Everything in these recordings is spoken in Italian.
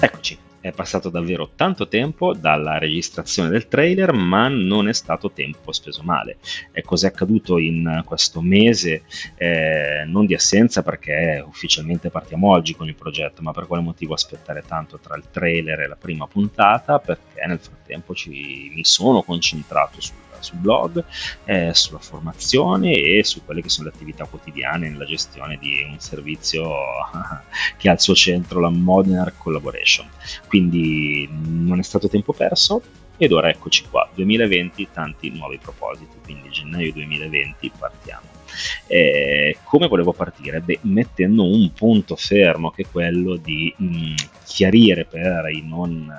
Eccoci, è passato davvero tanto tempo dalla registrazione del trailer, ma non è stato tempo speso male. E cos'è accaduto in questo mese? Eh, non di assenza perché ufficialmente partiamo oggi con il progetto, ma per quale motivo aspettare tanto tra il trailer e la prima puntata? Perché nel frattempo ci, mi sono concentrato sul sul blog, eh, sulla formazione e su quelle che sono le attività quotidiane nella gestione di un servizio che ha al suo centro la Modern Collaboration. Quindi non è stato tempo perso ed ora eccoci qua, 2020, tanti nuovi propositi, quindi gennaio 2020 partiamo. Eh, come volevo partire? Beh, mettendo un punto fermo che è quello di mh, mm, chiarire per i non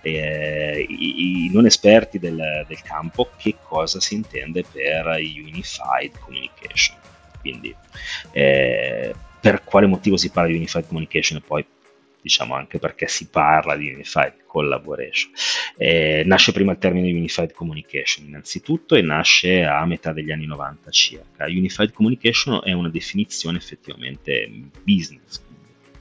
eh, i, i, non esperti del, del, campo che cosa si intende per Unified Communication. Quindi eh, per quale motivo si parla di Unified Communication e poi diciamo anche perché si parla di Unified Collaboration. Eh, nasce prima il termine Unified Communication innanzitutto e nasce a metà degli anni 90 circa. Unified Communication è una definizione effettivamente business,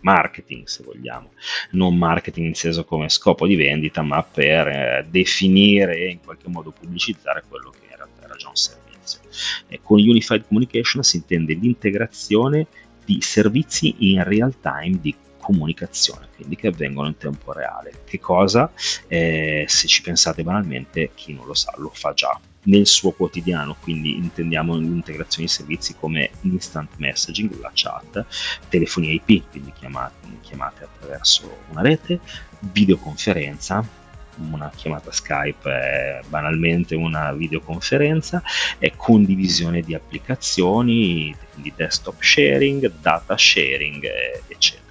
marketing se vogliamo, non marketing inteso come scopo di vendita, ma per eh, definire e in qualche modo pubblicizzare quello che in era già un servizio. E con Unified Communication si intende l'integrazione di servizi in real time di comunicazione, quindi che avvengono in tempo reale. Che cosa? Eh, se ci pensate banalmente, chi non lo sa lo fa già nel suo quotidiano, quindi intendiamo l'integrazione di servizi come instant messaging, la chat, telefonia IP, quindi chiamate, chiamate attraverso una rete, videoconferenza, una chiamata Skype è banalmente una videoconferenza, è condivisione di applicazioni, quindi desktop sharing, data sharing, eccetera.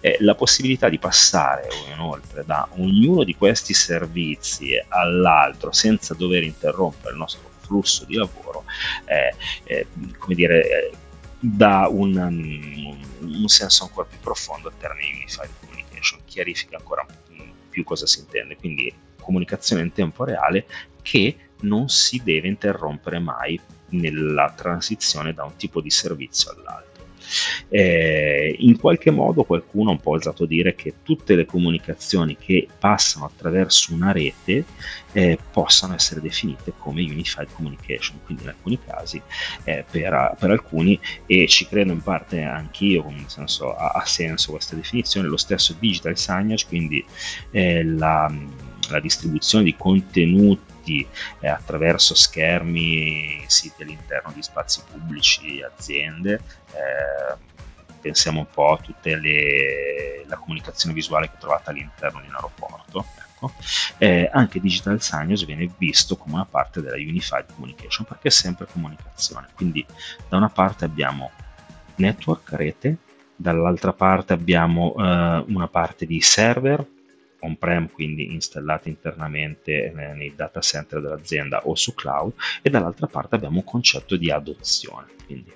Eh, la possibilità di passare inoltre da ognuno di questi servizi all'altro senza dover interrompere il nostro flusso di lavoro, eh, eh, come dire, eh, dà un, un, un, senso ancora più profondo al termine Unified Communication, chiarifica ancora più cosa si intende. Quindi comunicazione in tempo reale che non si deve interrompere mai nella transizione da un tipo di servizio all'altro. Eh, in qualche modo qualcuno ha un po' osato dire che tutte le comunicazioni che passano attraverso una rete eh, possano essere definite come Unified Communication, quindi in alcuni casi eh, per, per, alcuni, e ci credo in parte anch'io, nel senso ha, ha senso questa definizione, lo stesso digital signage, quindi eh, la, la distribuzione di contenuti eh, attraverso schermi, siti all'interno di spazi pubblici, aziende. Eh, pensiamo un po' a tutta la comunicazione visuale che trovate all'interno di un aeroporto. Ecco. Eh, anche Digital Signage viene visto come una parte della Unified Communication perché è sempre comunicazione. Quindi da una parte abbiamo network, rete, dall'altra parte abbiamo eh, una parte di server on-prem, quindi installati internamente nei data center dell'azienda o su cloud, e dall'altra parte abbiamo un concetto di adozione. Quindi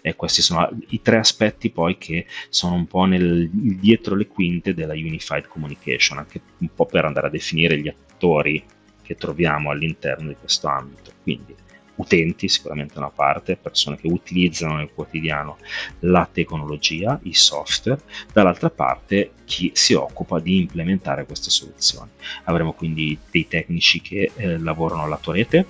eh, questi sono i tre aspetti poi che sono un po' nel, dietro le quinte della Unified Communication, anche un po' per andare a definire gli attori che troviamo all'interno di questo ambito. Quindi utenti, sicuramente una parte, persone che utilizzano nel quotidiano la tecnologia, i software, dall'altra parte chi si occupa di implementare queste soluzioni. Avremo quindi dei tecnici che eh, lavorano alla tua rete,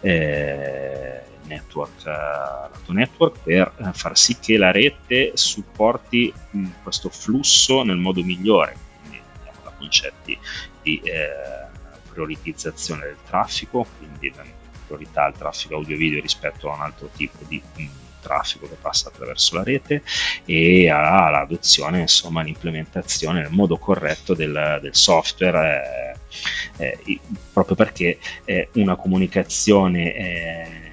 eh, network, uh, network per uh, far sì che la rete supporti mh, questo flusso nel modo migliore, quindi andiamo da concetti di eh, prioritizzazione del traffico, quindi priorità al traffico audio-video rispetto a un altro tipo di mm, traffico che passa attraverso la rete e all'adozione, insomma, l'implementazione nel modo corretto del, del software, eh, eh, proprio perché eh, una comunicazione eh,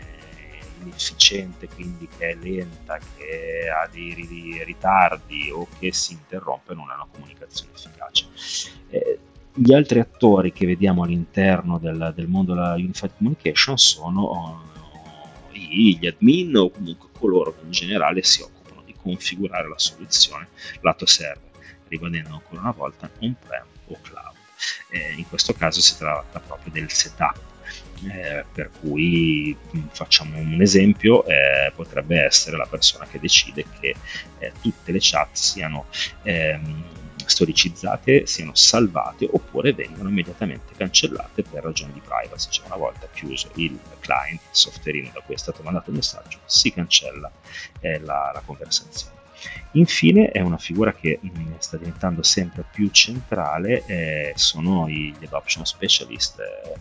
inefficiente, quindi che è lenta, che ha dei ritardi o che si interrompe, non è una comunicazione efficace. Eh, gli altri attori che vediamo all'interno del, del mondo della Unified Communication sono uh, gli admin o comunque coloro che in generale si occupano di configurare la soluzione lato server, ribadendo ancora una volta on-prem o cloud. Eh, in questo caso si tratta proprio del setup, eh, per cui mm, facciamo un esempio, eh, potrebbe essere la persona che decide che eh, tutte le chat siano ehm, storicizzate siano salvate oppure vengano immediatamente cancellate per ragioni di privacy. Cioè una volta chiuso il client, il softwareino da cui è stato mandato il messaggio, si cancella eh, la, la conversazione. Infine è una figura che sta diventando sempre più centrale, eh, sono gli adoption specialist, eh,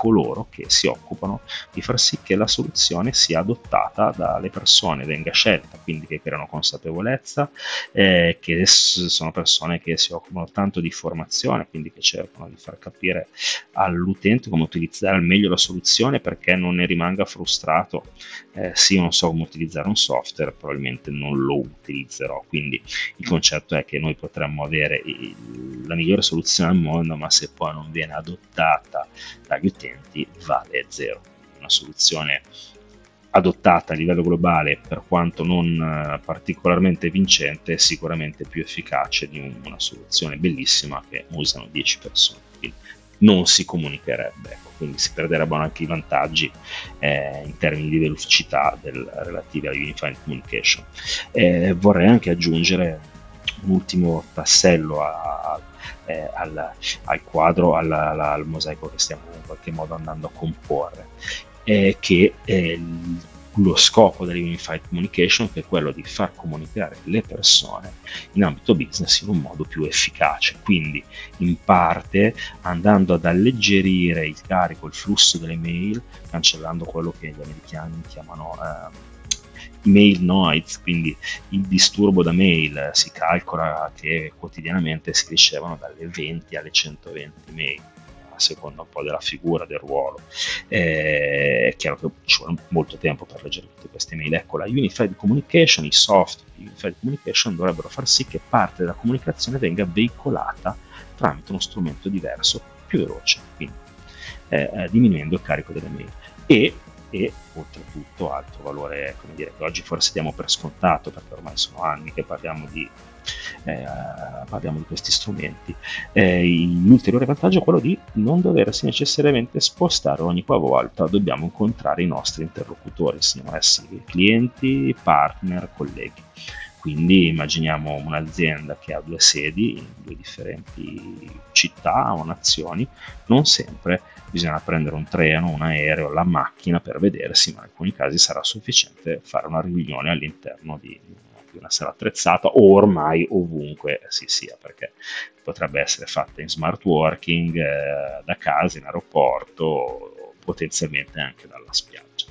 coloro che si occupano di far sì che la soluzione sia adottata dalle persone, venga scelta, quindi che creano consapevolezza, eh, che sono persone che si occupano tanto di formazione, quindi che cercano di far capire all'utente come utilizzare al meglio la soluzione perché non ne rimanga frustrato. Eh, sì, non so come utilizzare un software, probabilmente non lo utilizzerò, quindi il concetto è che noi potremmo avere il, la migliore soluzione al mondo, ma se poi non viene adottata dagli utenti, utenti vale zero. Una soluzione adottata a livello globale, per quanto non eh, particolarmente vincente, è sicuramente più efficace di una soluzione bellissima che usano 10 persone. Quindi non si comunicherebbe, ecco, quindi si perderebbero anche i vantaggi eh, in termini di velocità del, relativi alla Unified Communication. Eh, vorrei anche aggiungere un ultimo tassello a, eh, al, al, quadro, al, al, mosaico che stiamo in qualche modo andando a comporre, eh, che è lo scopo della Unified Communication che è quello di far comunicare le persone in ambito business in un modo più efficace, quindi in parte andando ad alleggerire il carico, il flusso delle mail, cancellando quello che gli americani chiamano eh, email noise, quindi il disturbo da mail, si calcola che quotidianamente si ricevono dalle 20 alle 120 mail seconda un po' della figura, del ruolo. Eh, è chiaro che ci vuole molto tempo per leggere tutte queste mail. Ecco, la Unified Communication, i software di Unified Communication dovrebbero far sì che parte della comunicazione venga veicolata tramite uno strumento diverso, più veloce, quindi eh, eh diminuendo il carico delle mail. E e oltretutto altro valore come dire, che oggi forse diamo per scontato perché ormai sono anni che parliamo di, eh, parliamo di questi strumenti. Eh, l'ulteriore vantaggio è quello di non doversi necessariamente spostare ogni volta dobbiamo incontrare i nostri interlocutori, siano essi clienti, partner, colleghi. Quindi immaginiamo un'azienda che ha due sedi in due differenti città o nazioni, non sempre bisogna prendere un treno, un aereo, la macchina per vedersi, ma in alcuni casi sarà sufficiente fare una riunione all'interno di, di una sala attrezzata o ormai ovunque si sia, perché potrebbe essere fatta in smart working, eh, da casa, in aeroporto, potenzialmente anche dalla spiaggia.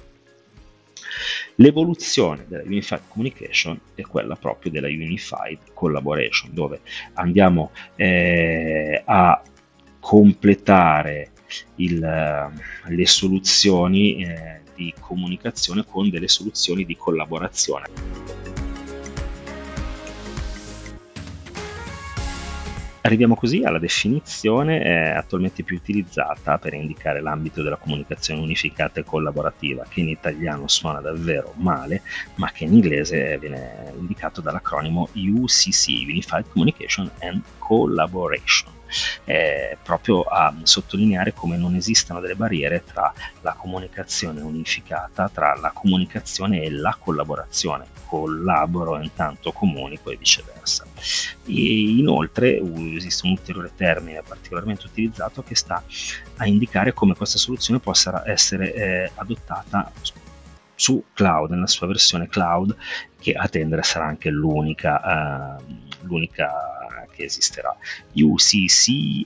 L'evoluzione della Unified Communication è quella proprio della Unified Collaboration, dove andiamo eh, a completare il, le soluzioni eh, di comunicazione con delle soluzioni di collaborazione. Arriviamo così alla definizione attualmente più utilizzata per indicare l'ambito della comunicazione unificata e collaborativa, che in italiano suona davvero male, ma che in inglese viene indicato dall'acronimo UCC, Unified Communication and Collaboration eh, proprio a sottolineare come non esistano delle barriere tra la comunicazione unificata, tra la comunicazione e la collaborazione. Collaboro intanto comunico e viceversa. E inoltre esiste un ulteriore termine particolarmente utilizzato che sta a indicare come questa soluzione possa essere eh, adottata su cloud, nella sua versione cloud, che a tendere sarà anche l'unica, uh, l'unica che esisterà. UCCAAS,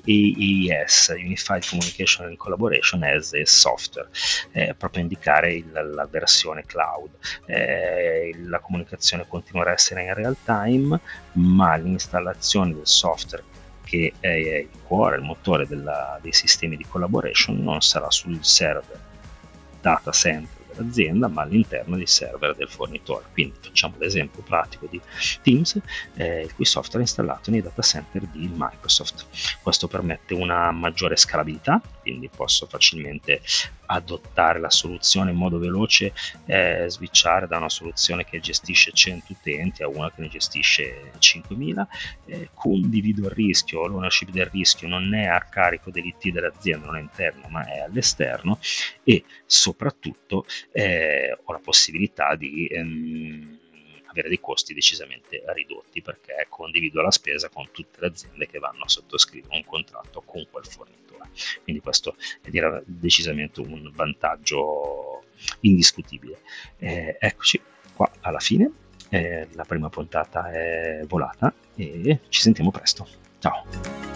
Unified Communication and Collaboration as a Software, eh, proprio indicare il, la versione cloud. Eh, la comunicazione continuerà a essere in real time, ma l'installazione del software che è il cuore, il motore della, dei sistemi di collaboration non sarà sul server data center dell'azienda ma all'interno dei server del fornitore. Quindi facciamo l'esempio pratico di Teams, eh, il cui software è installato nei data center di Microsoft. Questo permette una maggiore scalabilità, quindi posso facilmente adottare la soluzione in modo veloce, eh, switchare da una soluzione che gestisce 100 utenti a una che ne gestisce 5.000, eh, condivido il rischio, l'ownership del rischio non è a carico dell'IT dell'azienda, non è interno ma è all'esterno e soprattutto eh, ho la possibilità di ehm, avere dei costi decisamente ridotti perché condividua la spesa con tutte le aziende che vanno a sottoscrivere un contratto con quel fornitore. Quindi questo è decisamente un vantaggio indiscutibile. Eh, eccoci qua alla fine. Eh, la prima puntata è volata e ci sentiamo presto. Ciao!